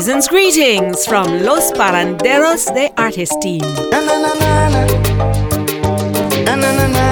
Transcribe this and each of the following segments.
season's greetings from Los Paranderos de Artes team. Na, na, na,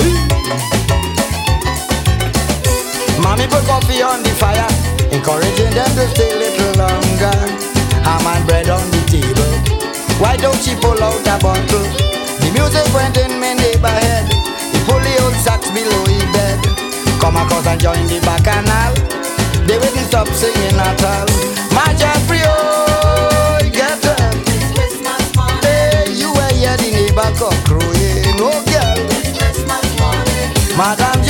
Hey. Mommy put coffee on the fire, encouraging them to stay a little longer. Ham and bread on the table. Why don't she pull out a bottle? The music went in my neighborhood. He pulled the old sacks below his bed. Come across and join the bacchanal. They wouldn't stop singing at all. March and free 马站。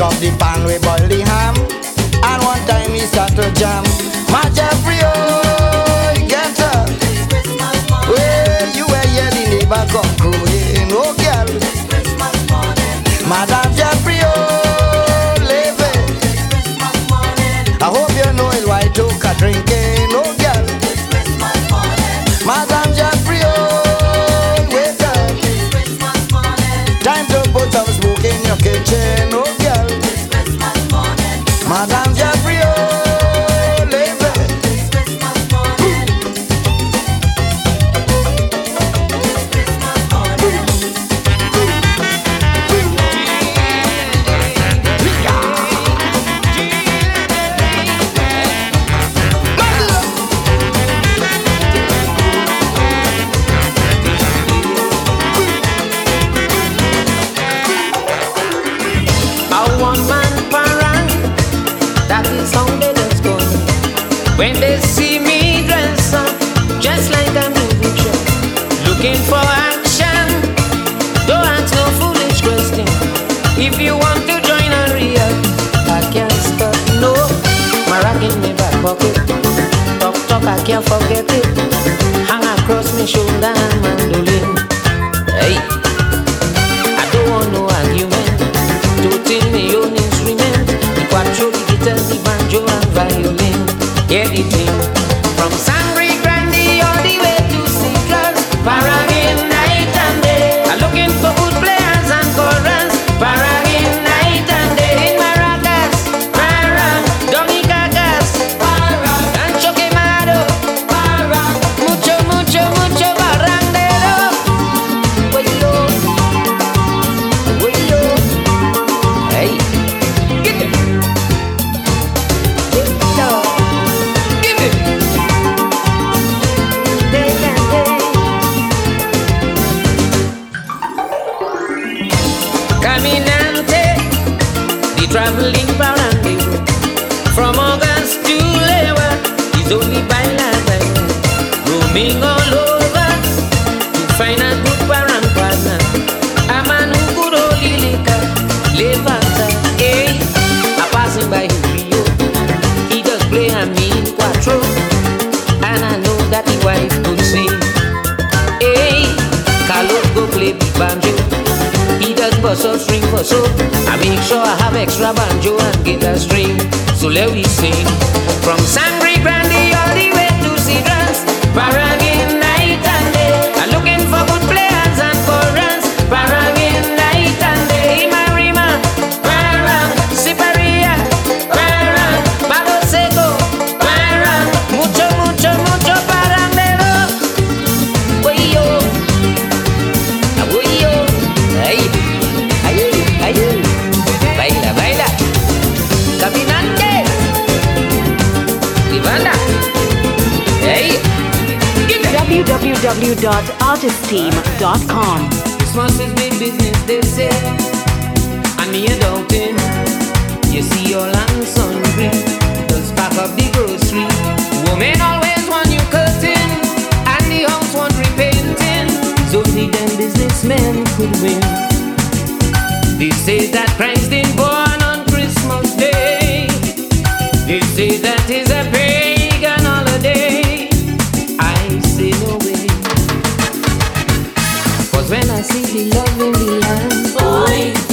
Off the pan, we boil the ham. And one time we start to jam. My Jeffrey, oh, get up. Well, you were here, the neighbor come crowing, oh girl. Madam Jeffrey, oh, live it. I hope you know it, why took a drink. www.artisteam.com. Hey. www.artistteam.com. Christmas is big business, they say. And adulting. You see your pack up the grocery. Always want you. And the house want repainting. So them businessmen could win. They say that Christ born. You see that is a pagan holiday. I see no when I see the love in boy.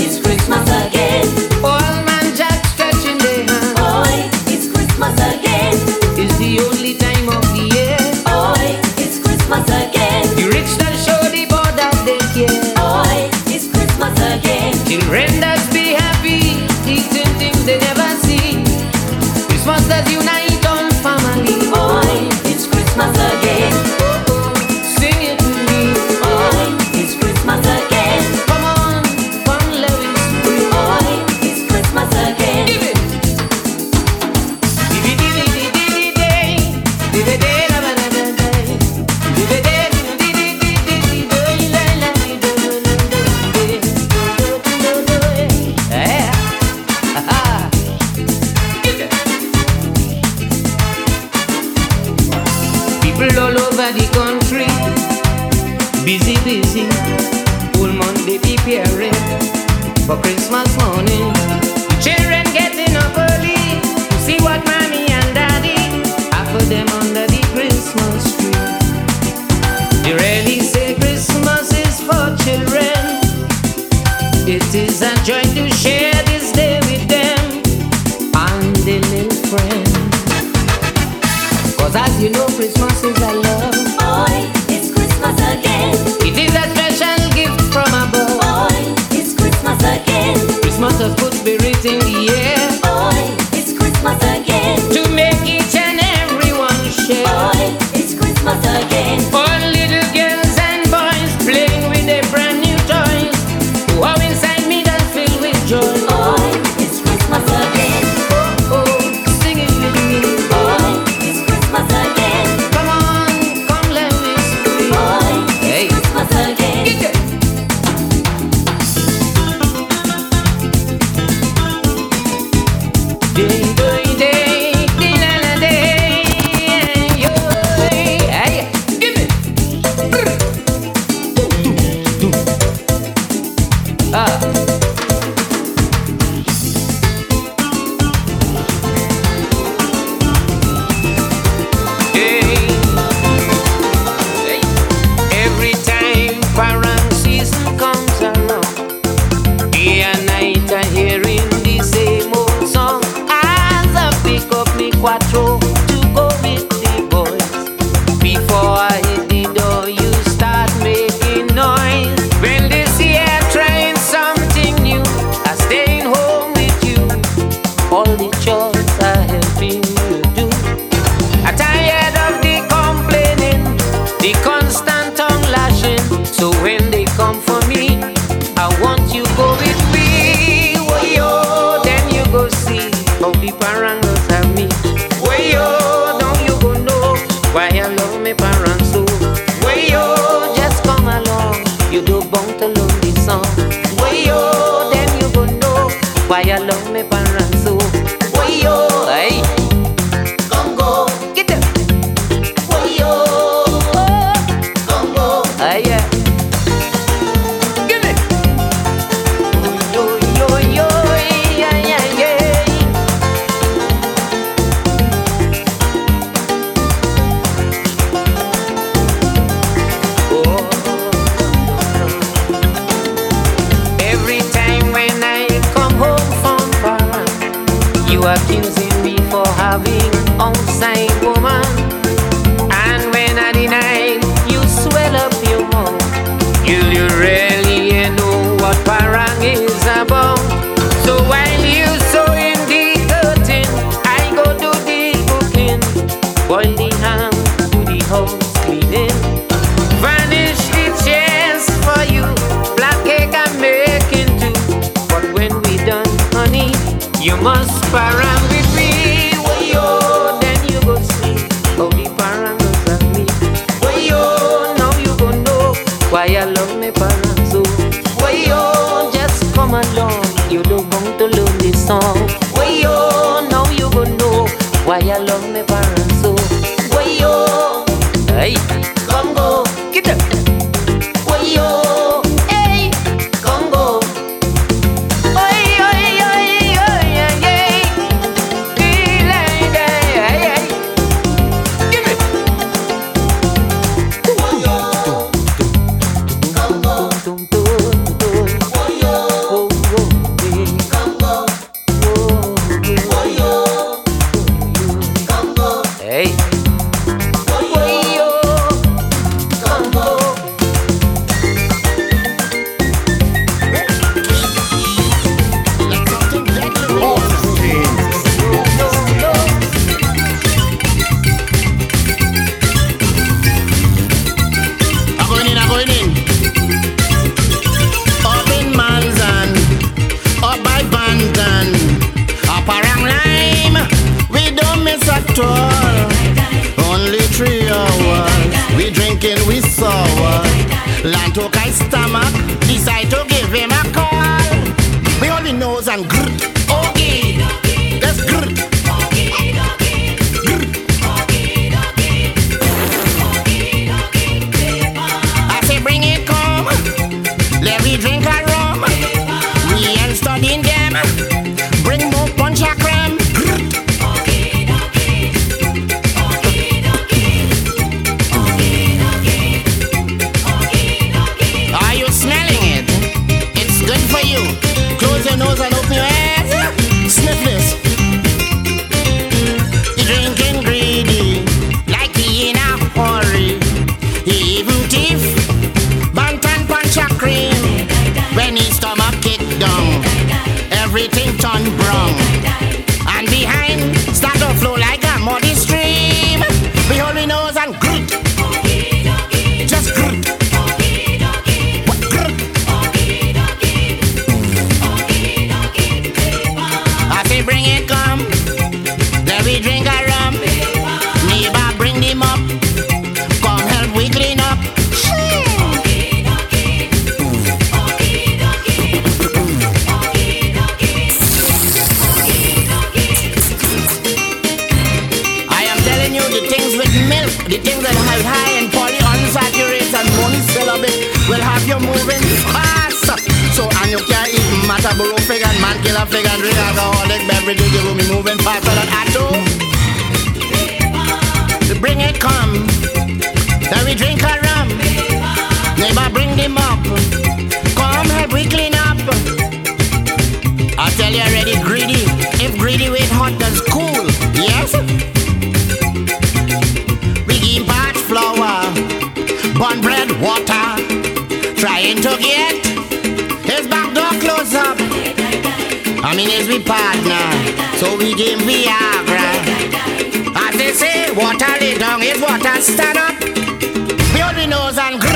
And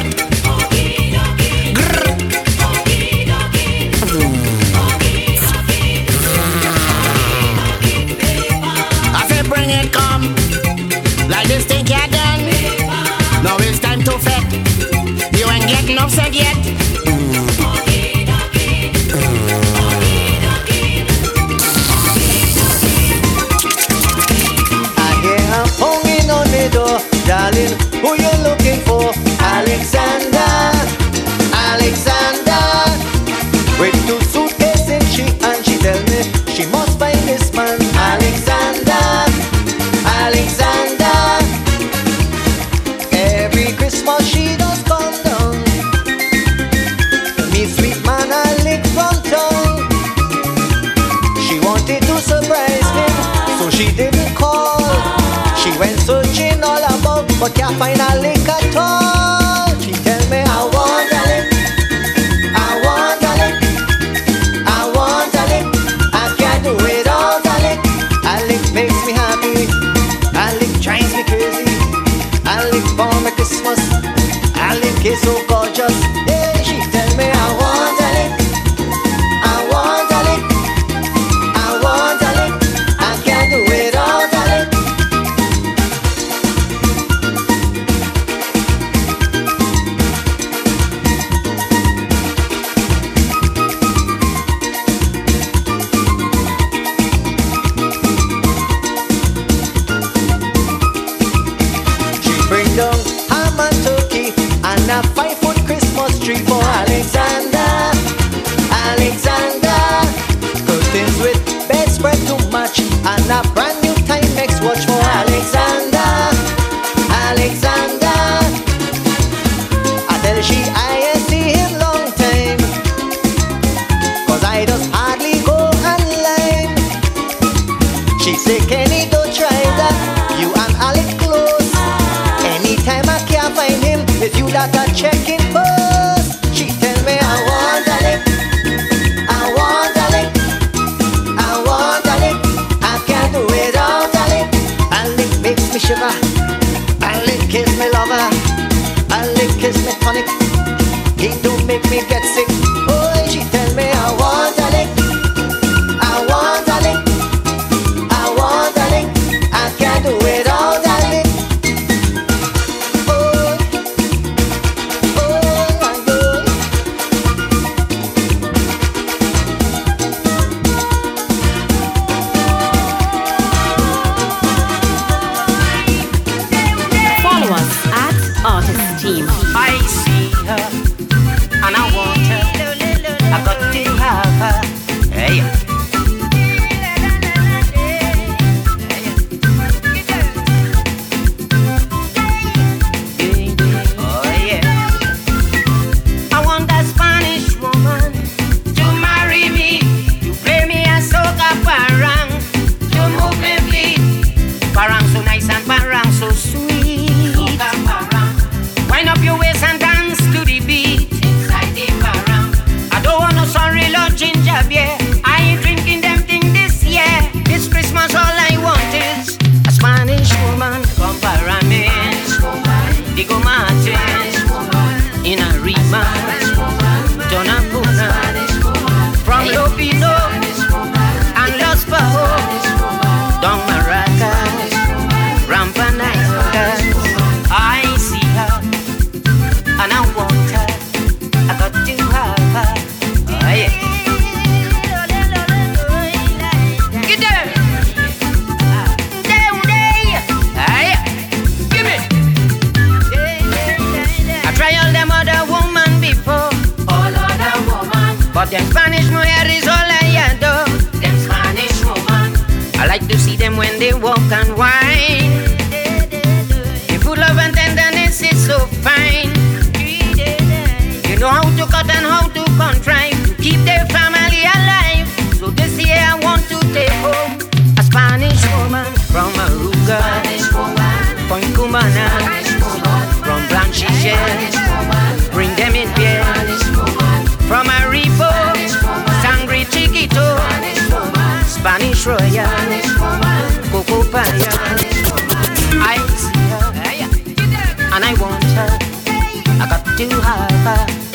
Okay, so gorgeous. a. I ain't drinking them this year. This Christmas all I want is a Spanish woman in Arima, walk and wine. If you love and tenderness, is so fine. You know how to cut and how to contrive to keep their family alive. So this year I want to take home a Spanish woman from Arouca, Spanish woman. Point Cumana, from Blanchisseuse. You high five.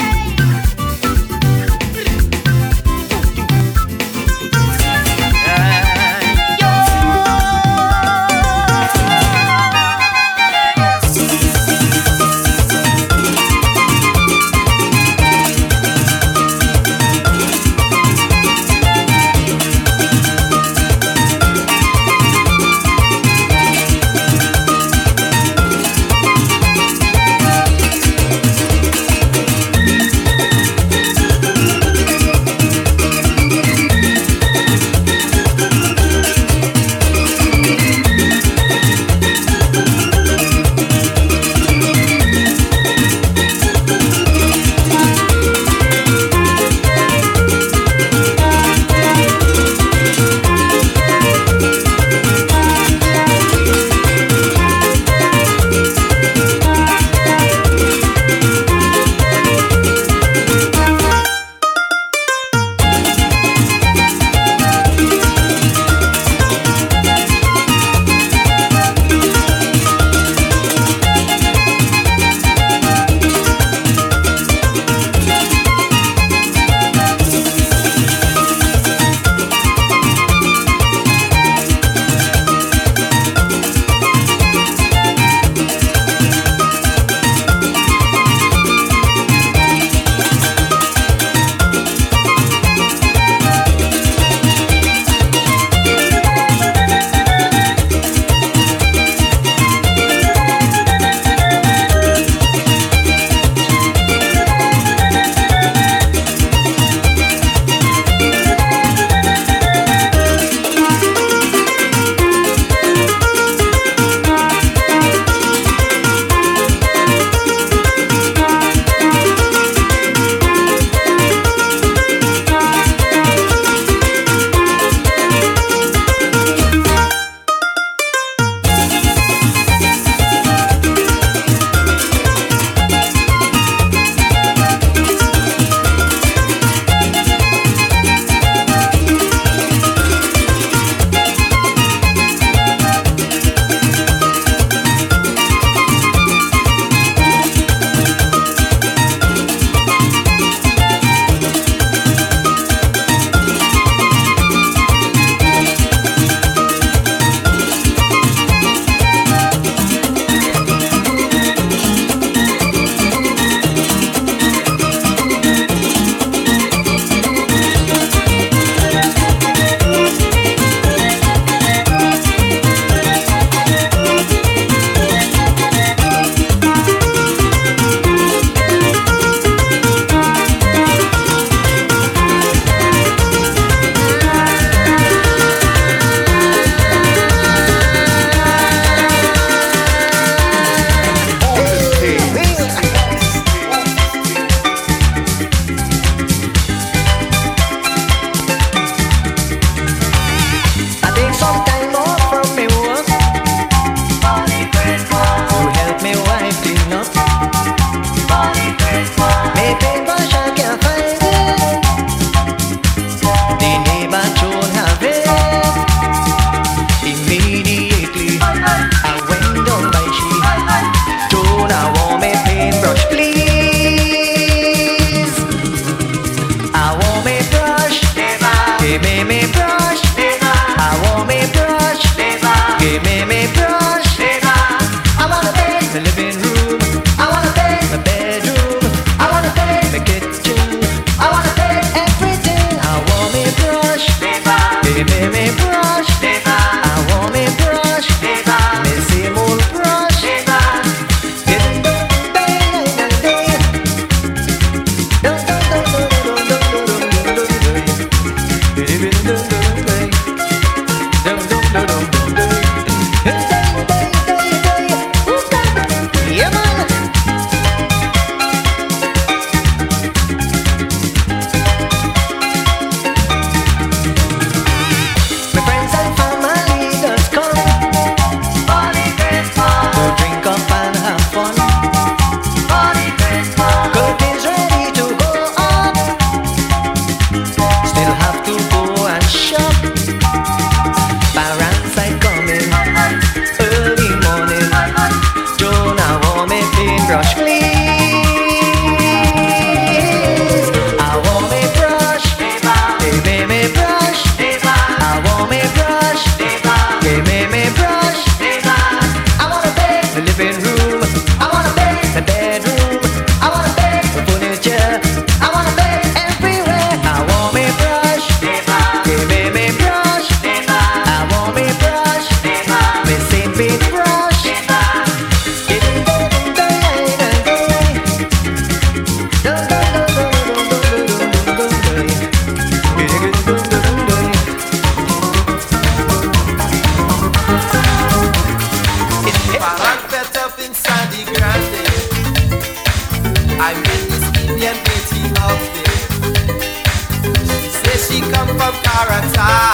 side.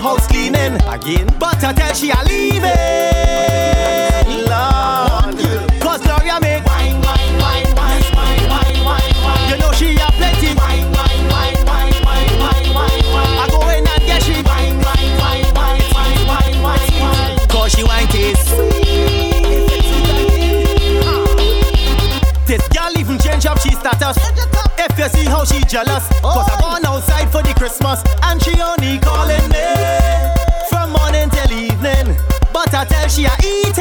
house cleaning again. But I tell she I leave it. Lord, cause Gloria make wine, wine, wine, wine, wine, wine, wine, wine. You know she have plenty. Wine, wine, wine, wine, wine, wine, wine. I go in and get she wine, wine, wine, wine, wine, wine, wine, wine. Cause she wine tastes. This girl even change up she status. If you see how she jealous, cause I gone outside for the Christmas and she only calling. she a eat it.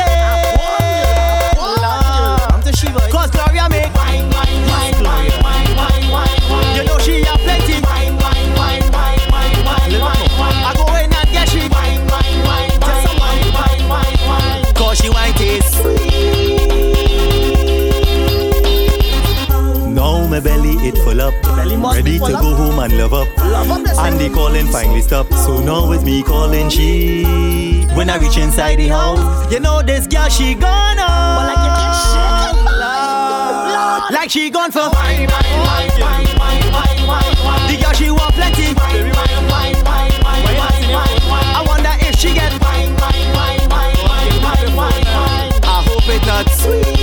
Wine, wine, wine, wine, wine, wine, wine, wine. You know she a plenty. Wine, wine, wine, wine, wine, wine, wine, wine. I go in and get she wine, wine, wine, wine, wine, wine, wine, wine. She wine tastes. Now my belly it full up. Ready to go home and love up. Love and the calling finally stop. So now it's me calling she. When I reach inside the house, you know this girl she gone well, like, you Lord. like she gone for wine, wine, wine, wine, wine, wine, wine. The girl she want plenty. Wine, wine, wine, wine, wine, wine, wine. I wonder if she get wine, wine, wine, wine, wine, wine, wine. I hope it not sweet.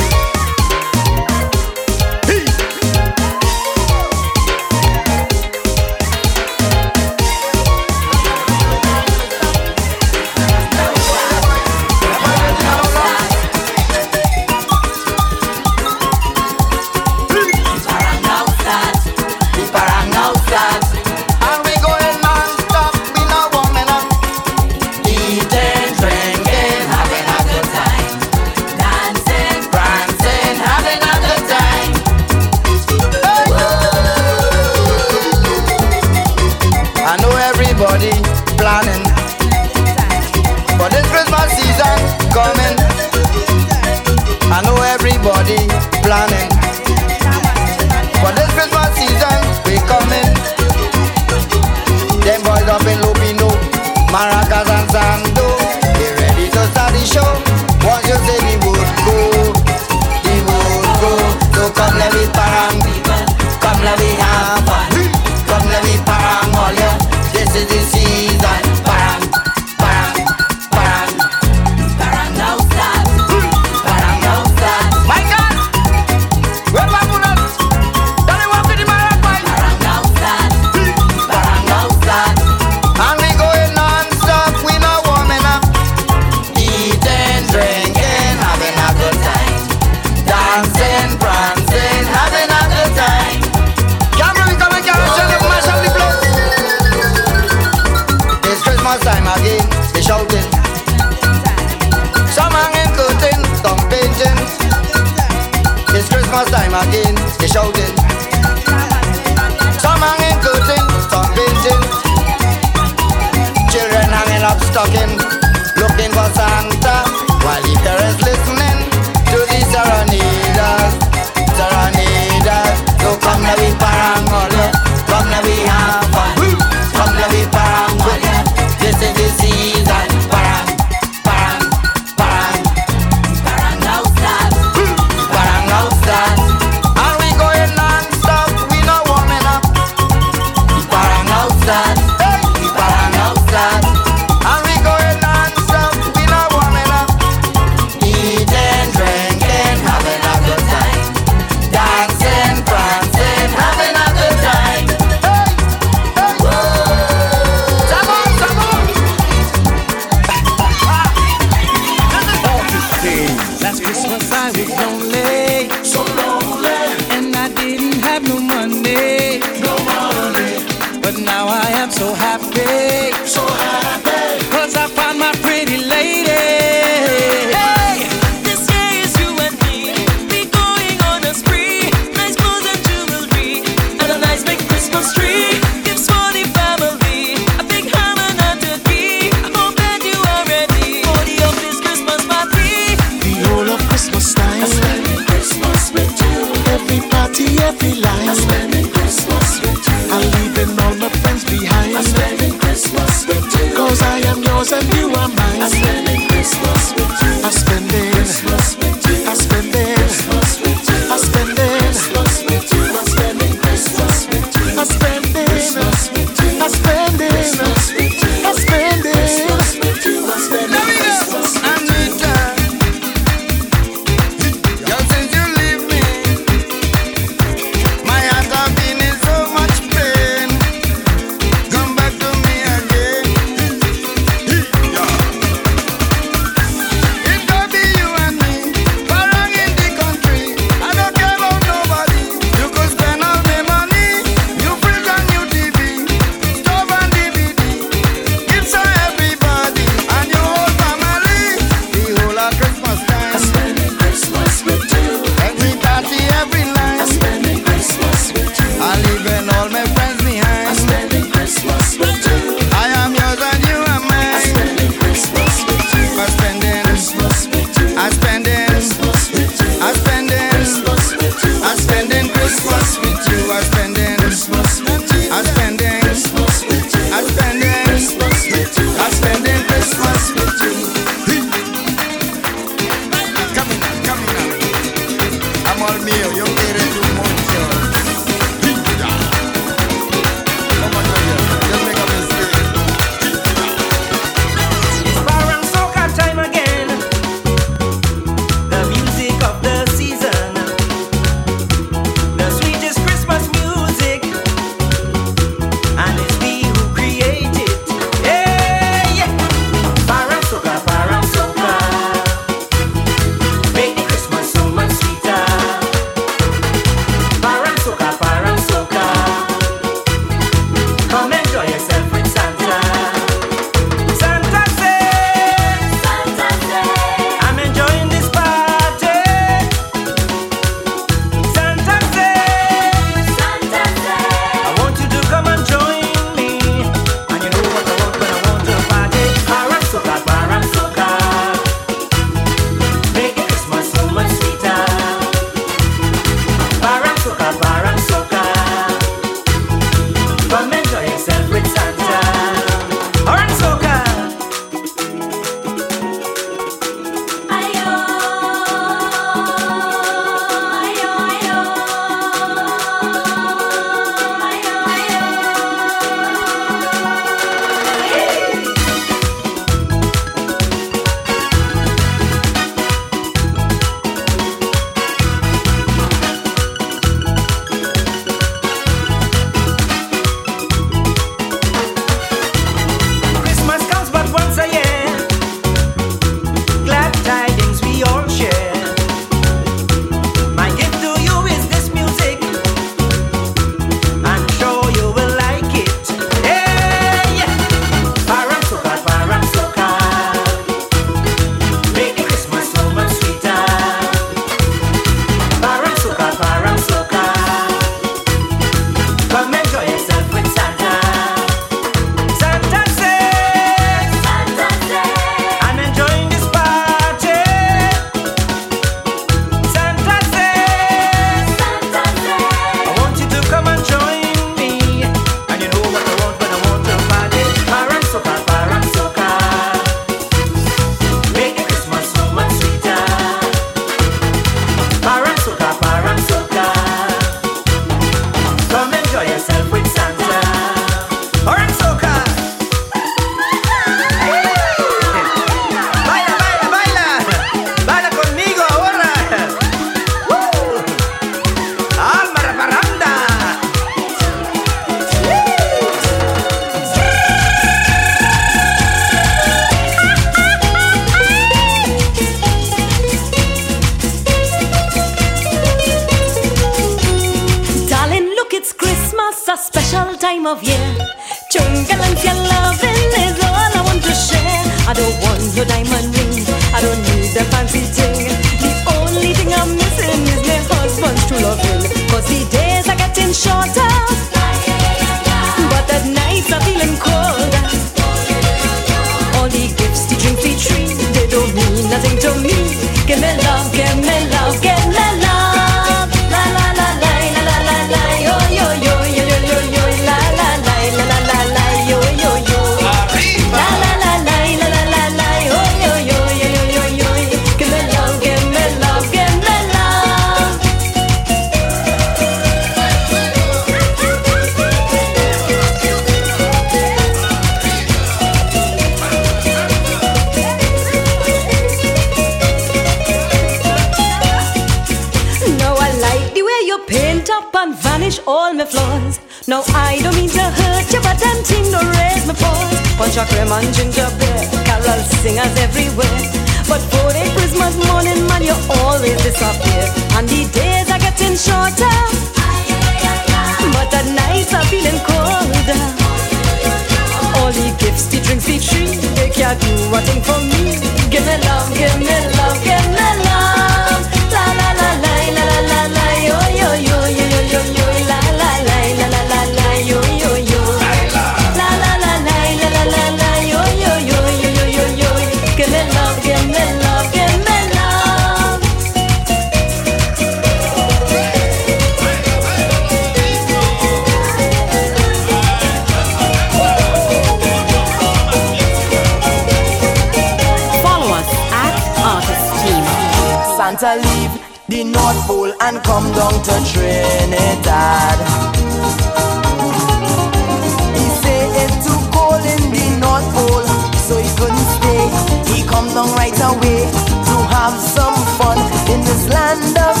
away to have some fun in this land of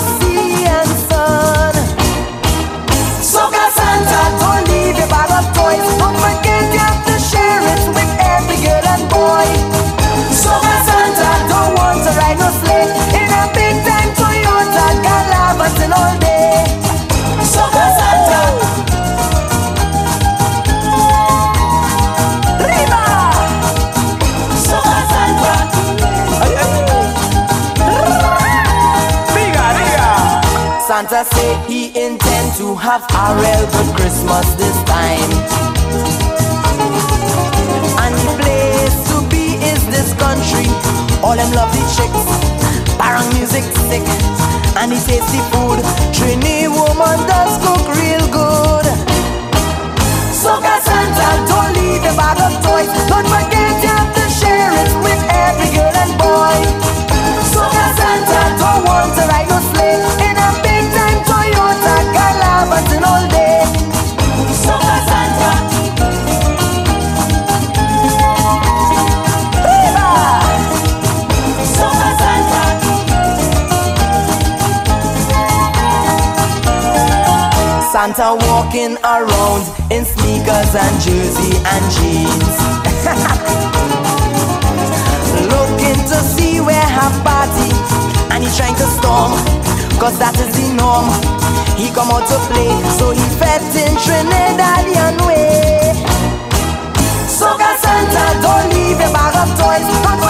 A real good Christmas this time. And the place to be is this country. All them lovely chicks, parang music sick, and the tasty food. Trini woman does cook. walking around in sneakers and jersey and jeans. Looking to see where her party, and he's trying to storm, cause that is the norm. He come out to play, so he fed in Trinidadian way. So Santa, don't leave a bag of toys.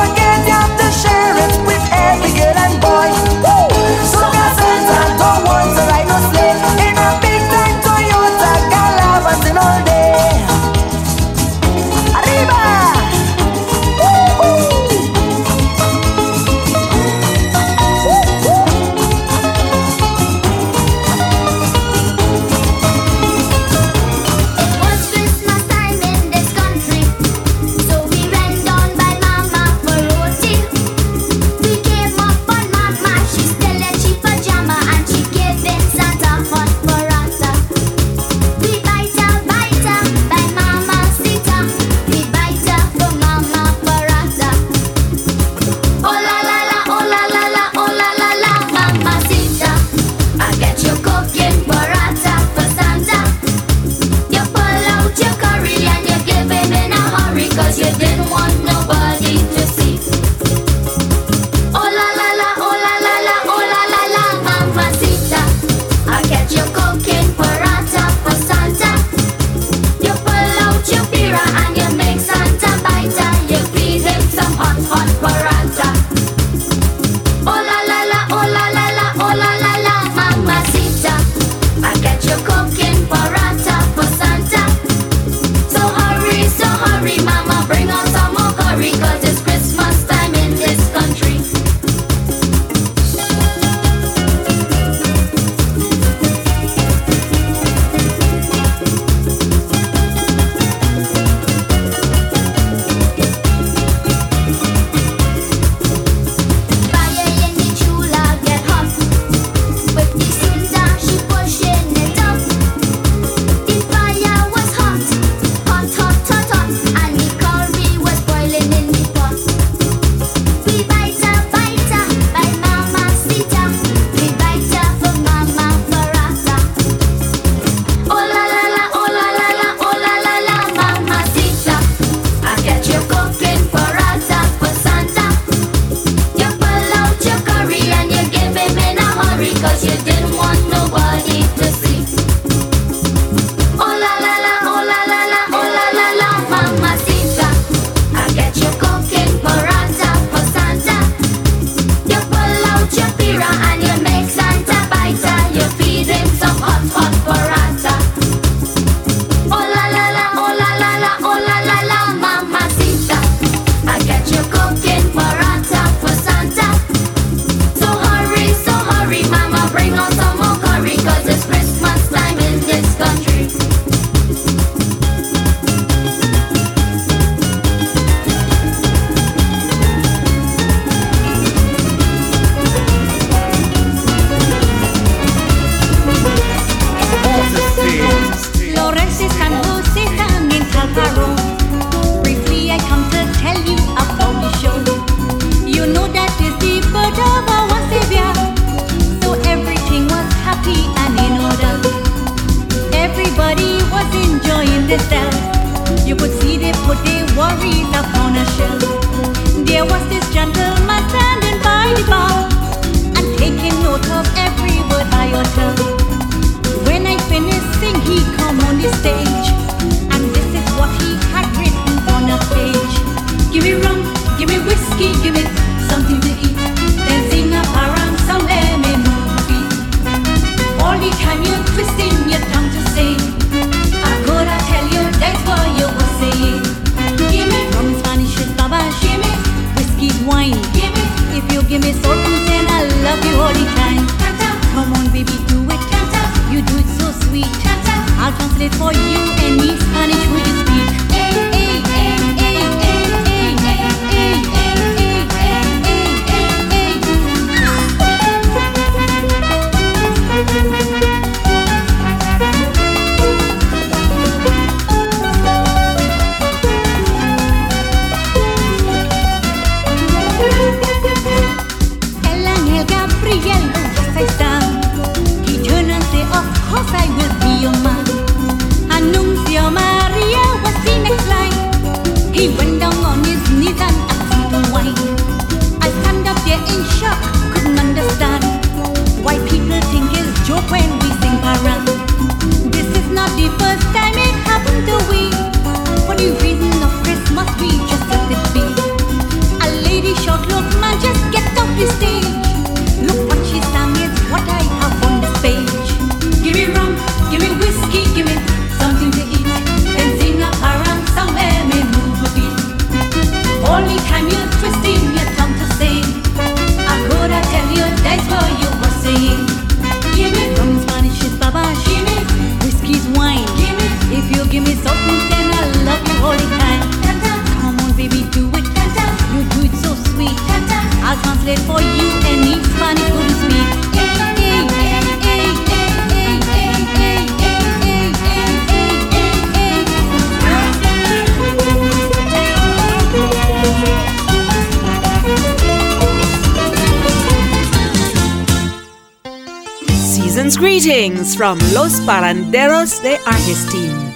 Greetings from Los Paranderos de Argentine.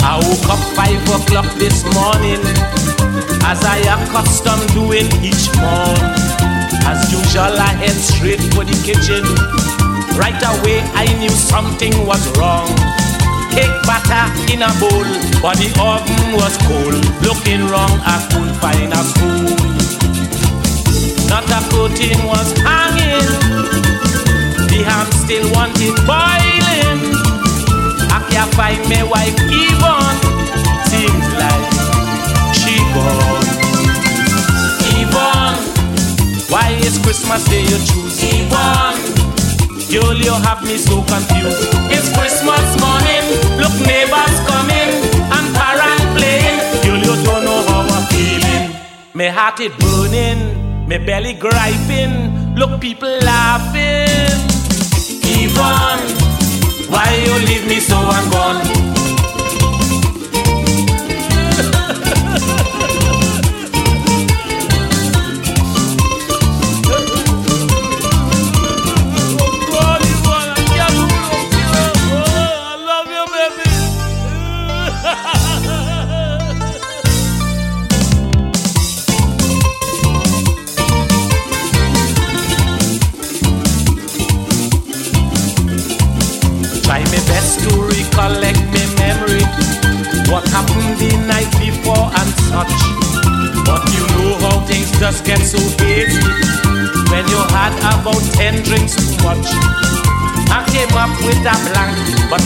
I woke up five o'clock this morning, as I am accustomed doing each morn. As usual, I head straight for the kitchen. Right away, I knew something was wrong. Cake batter in a bowl, but the oven was cold. Looking wrong, I couldn't find a spoon. Not a coating was hanging. The ham still wanted boiling. I can't find my wife Yvonne. Seems like she gone. Yvonne, why is Christmas Day you choose Yvonne? Girl, you have me so confused. It's Christmas morning, look neighbors coming and parang playing. Girl, you don't know how I'm feeling. My heart is burning, my belly griping. Look, people laughing. Yvonne. Why you leave me so and gone?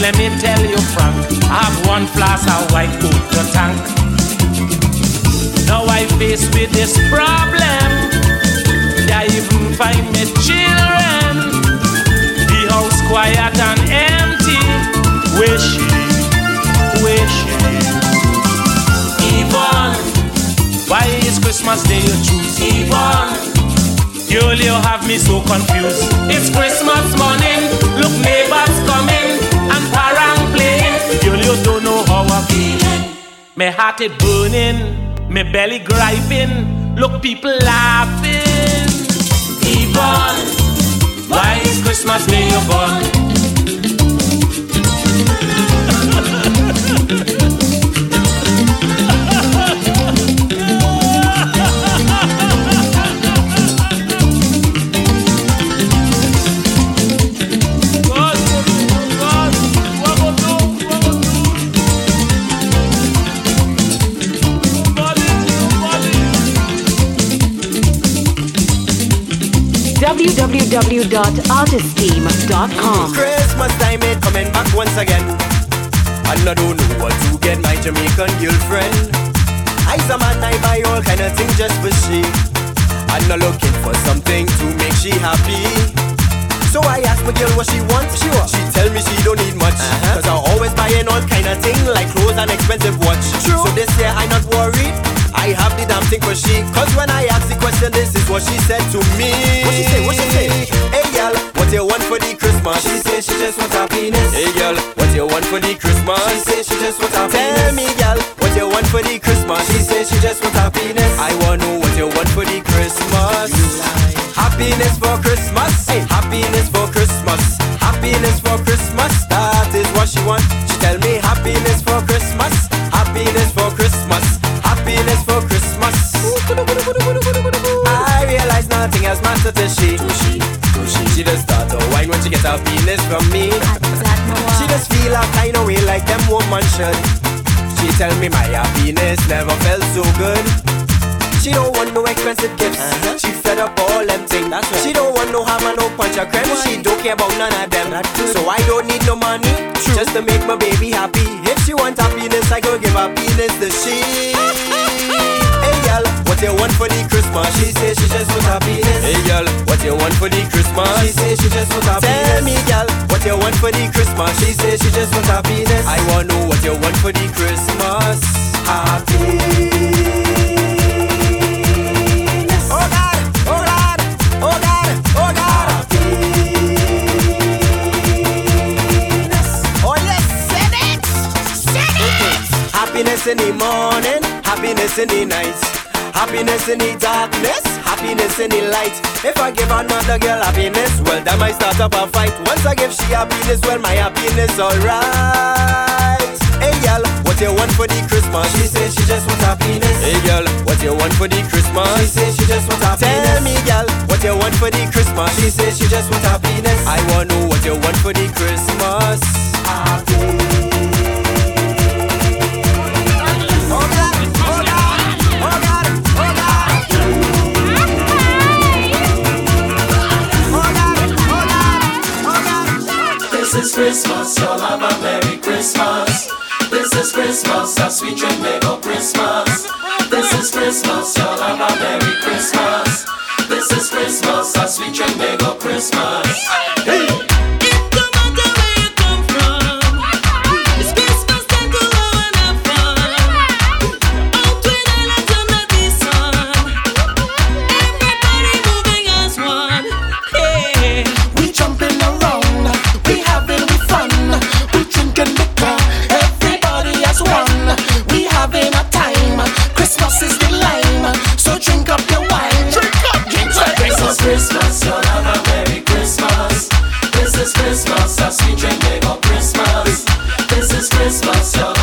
Let me tell you frank, I have one flask of white out the tank. Now I face with this problem. I even find my children. The house quiet and empty. Wishing, wishing. Yvonne, why is Christmas Day you choose Yvonne? Girl, you have me so confused. It's Christmas morning, look neighbors My heart is burning, my belly griping. Look, people laughing. Yvonne, why is Christmas Day born? www.artistteam.com. Christmas time it coming back once again. And I don't know what to get my Jamaican girlfriend. I's a man, I buy all kind of things just for she. I'm not looking for something to make she happy. So I asked my girl what she wants. She what? She tell me she don't need much. Uh-huh. Cause I always buying all kind of thing like clothes and expensive watch. True. So this year I'm not worried. I have the damn thing for she. Cause when I asked the question, this is what she said to me. What she say? What she say? Hey girl, what you want for the Christmas? She say she just wants happiness. Hey girl, what you want for the Christmas? She say she just wants happiness. Tell me girl, what you want for the Christmas? She say she just wants happiness. I wanna know what you want for the Christmas. Happiness for Christmas. Hey, happiness for Christmas. Happiness for Christmas. That is what she want. She tell me happiness for Christmas. Happiness for Christmas. Happiness for Christmas. I realize nothing else matters to she. She just start to oh, whine when she gets happiness from me. She just feel a kind of way like them woman should. She tell me my happiness never felt so good. She don't want no expensive gifts. Uh-huh. She fed up all them things. That's right. She don't want no hammer, no punch or creme. She don't care about none of them. So I don't need no money just to make my baby happy. If she want happiness, I go give happiness to she. Hey girl, what you want for the Christmas? She say she just want happiness. Hey girl, what you want for the Christmas? She say she just want happiness. Tell me girl, what you want for the Christmas? She say she just want happiness. I wanna know what you want for the Christmas. Happy. Happiness in the morning, happiness in the night, happiness in the darkness, happiness in the light. If I give another girl happiness, well, that might start up a fight. Once I give she happiness, well, my happiness alright. Hey girl, what you want for the Christmas? She says she just want happiness. Hey girl, what you want for the Christmas? She says she just want happiness. Tell me girl, what you want for the Christmas? She say she just want happiness. I wanna know what you want for the Christmas. Happy. Is Christmas, y'all have a Merry Christmas. This is Christmas, a sweet dream make up Christmas. This is Christmas, y'all have a Merry Christmas. This is Christmas, a sweet dream make up Christmas. Hey! Christmas is the lime, so drink up your wine. Drink up, drink up. This is Christmas, you'll have a Merry Christmas. This is Christmas, a sweet drink make up Christmas. This is Christmas, you'll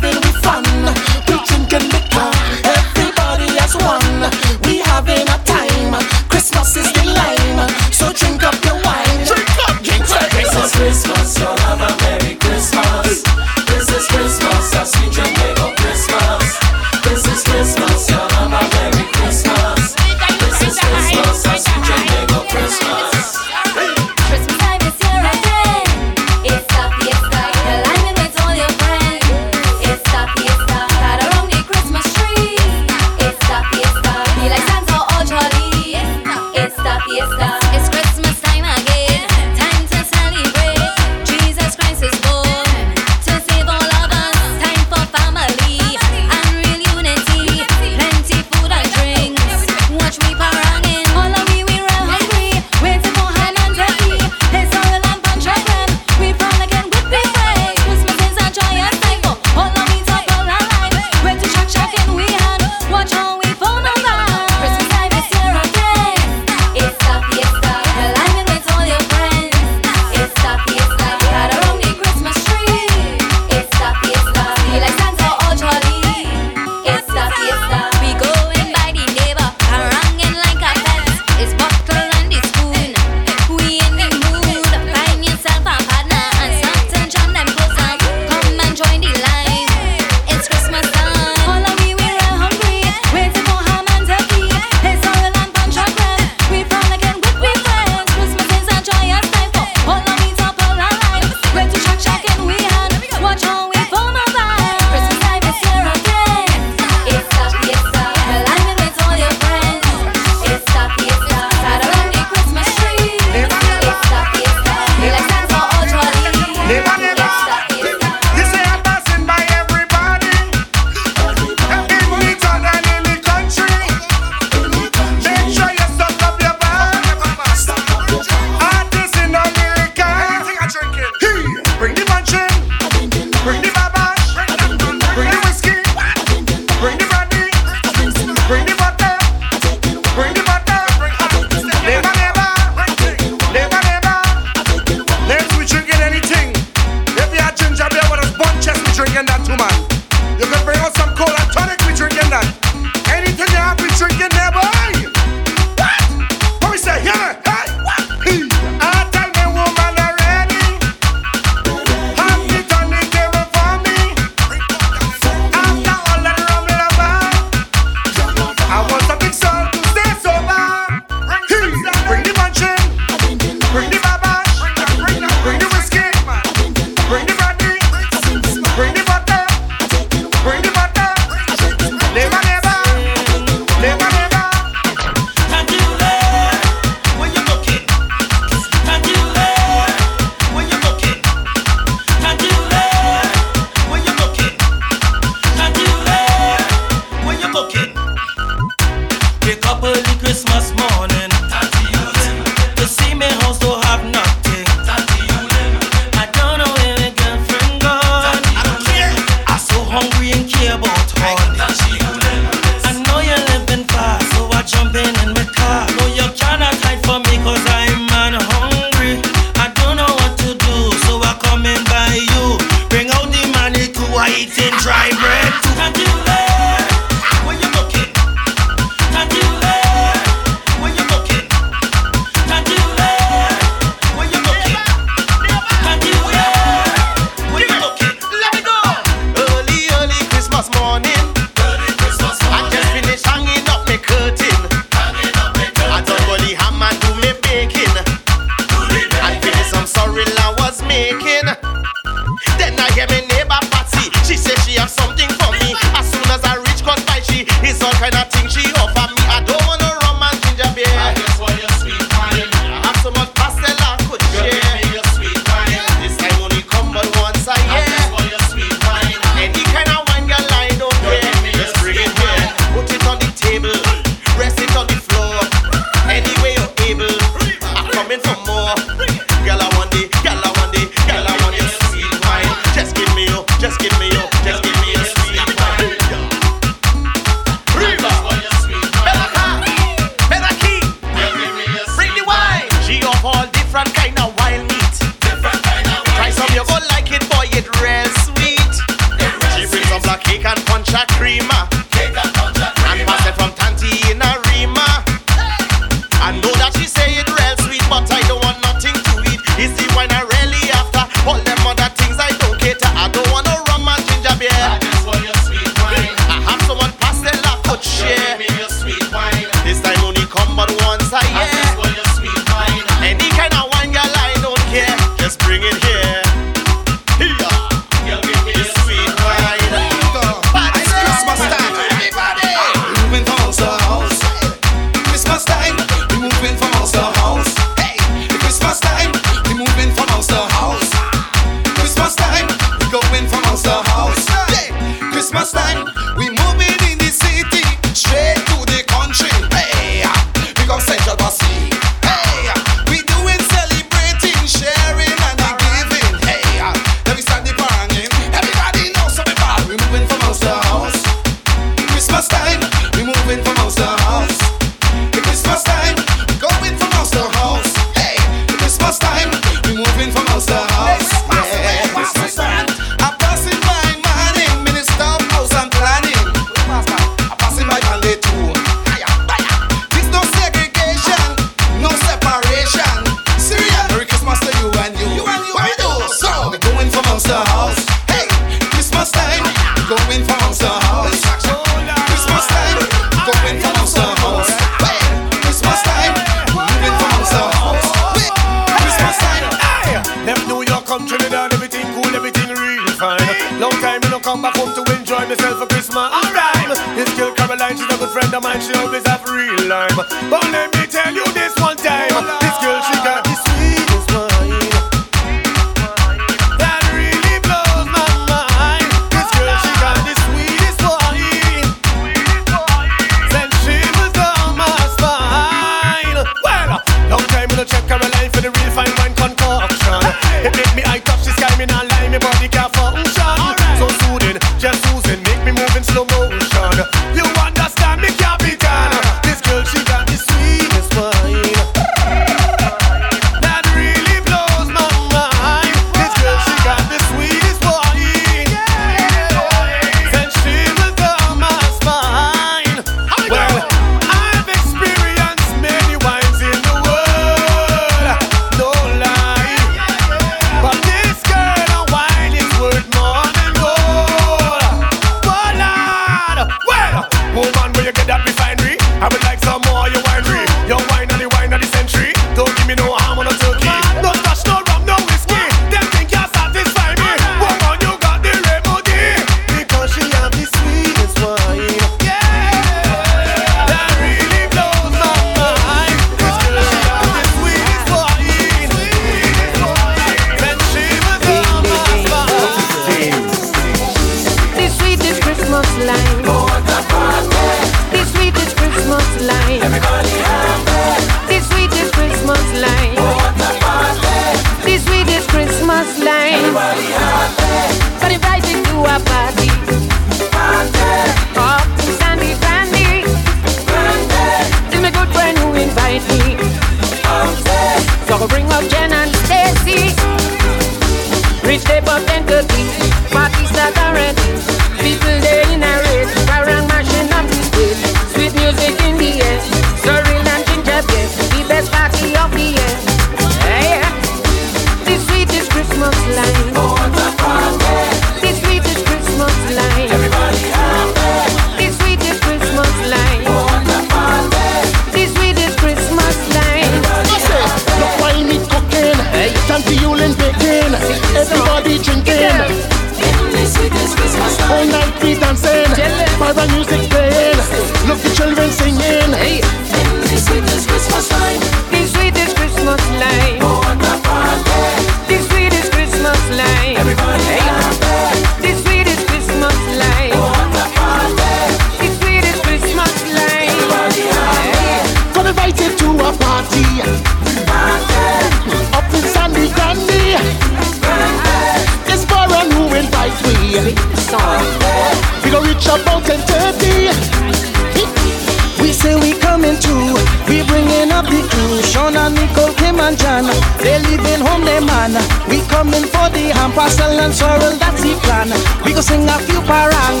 They leaving home, they man. We coming for the ham, parcel and sorrel. That's the plan. We go sing a few parang.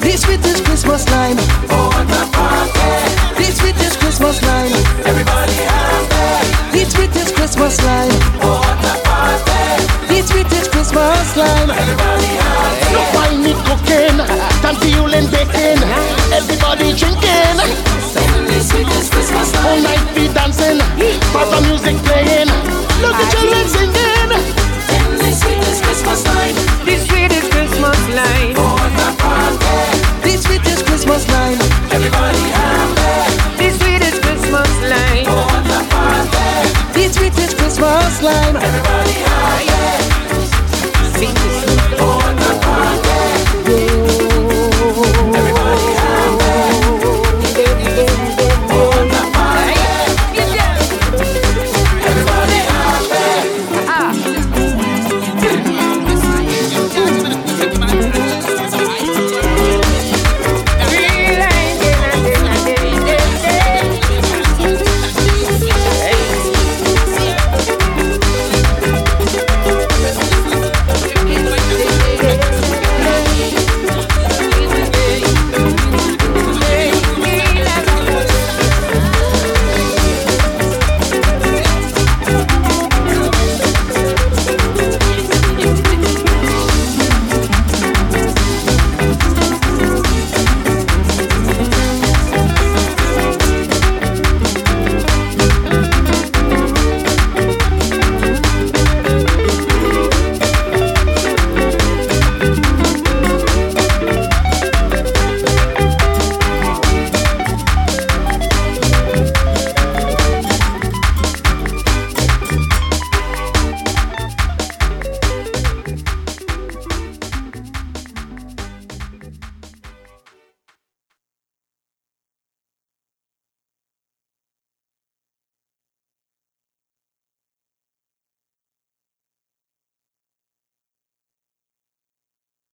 This sweetest Christmas line. This sweetest Christmas line. Everybody happy. This sweetest Christmas line. This sweetest Christmas line. Everybody Look why me cooking, Tanti Yulin baking, everybody drinking. All night we dancing, parang music playing. Look the children singing. The sweetest Christmas line. The sweetest Christmas line. This sweetest Christmas line. Everybody happy. The sweetest Christmas line. This sweetest Christmas line.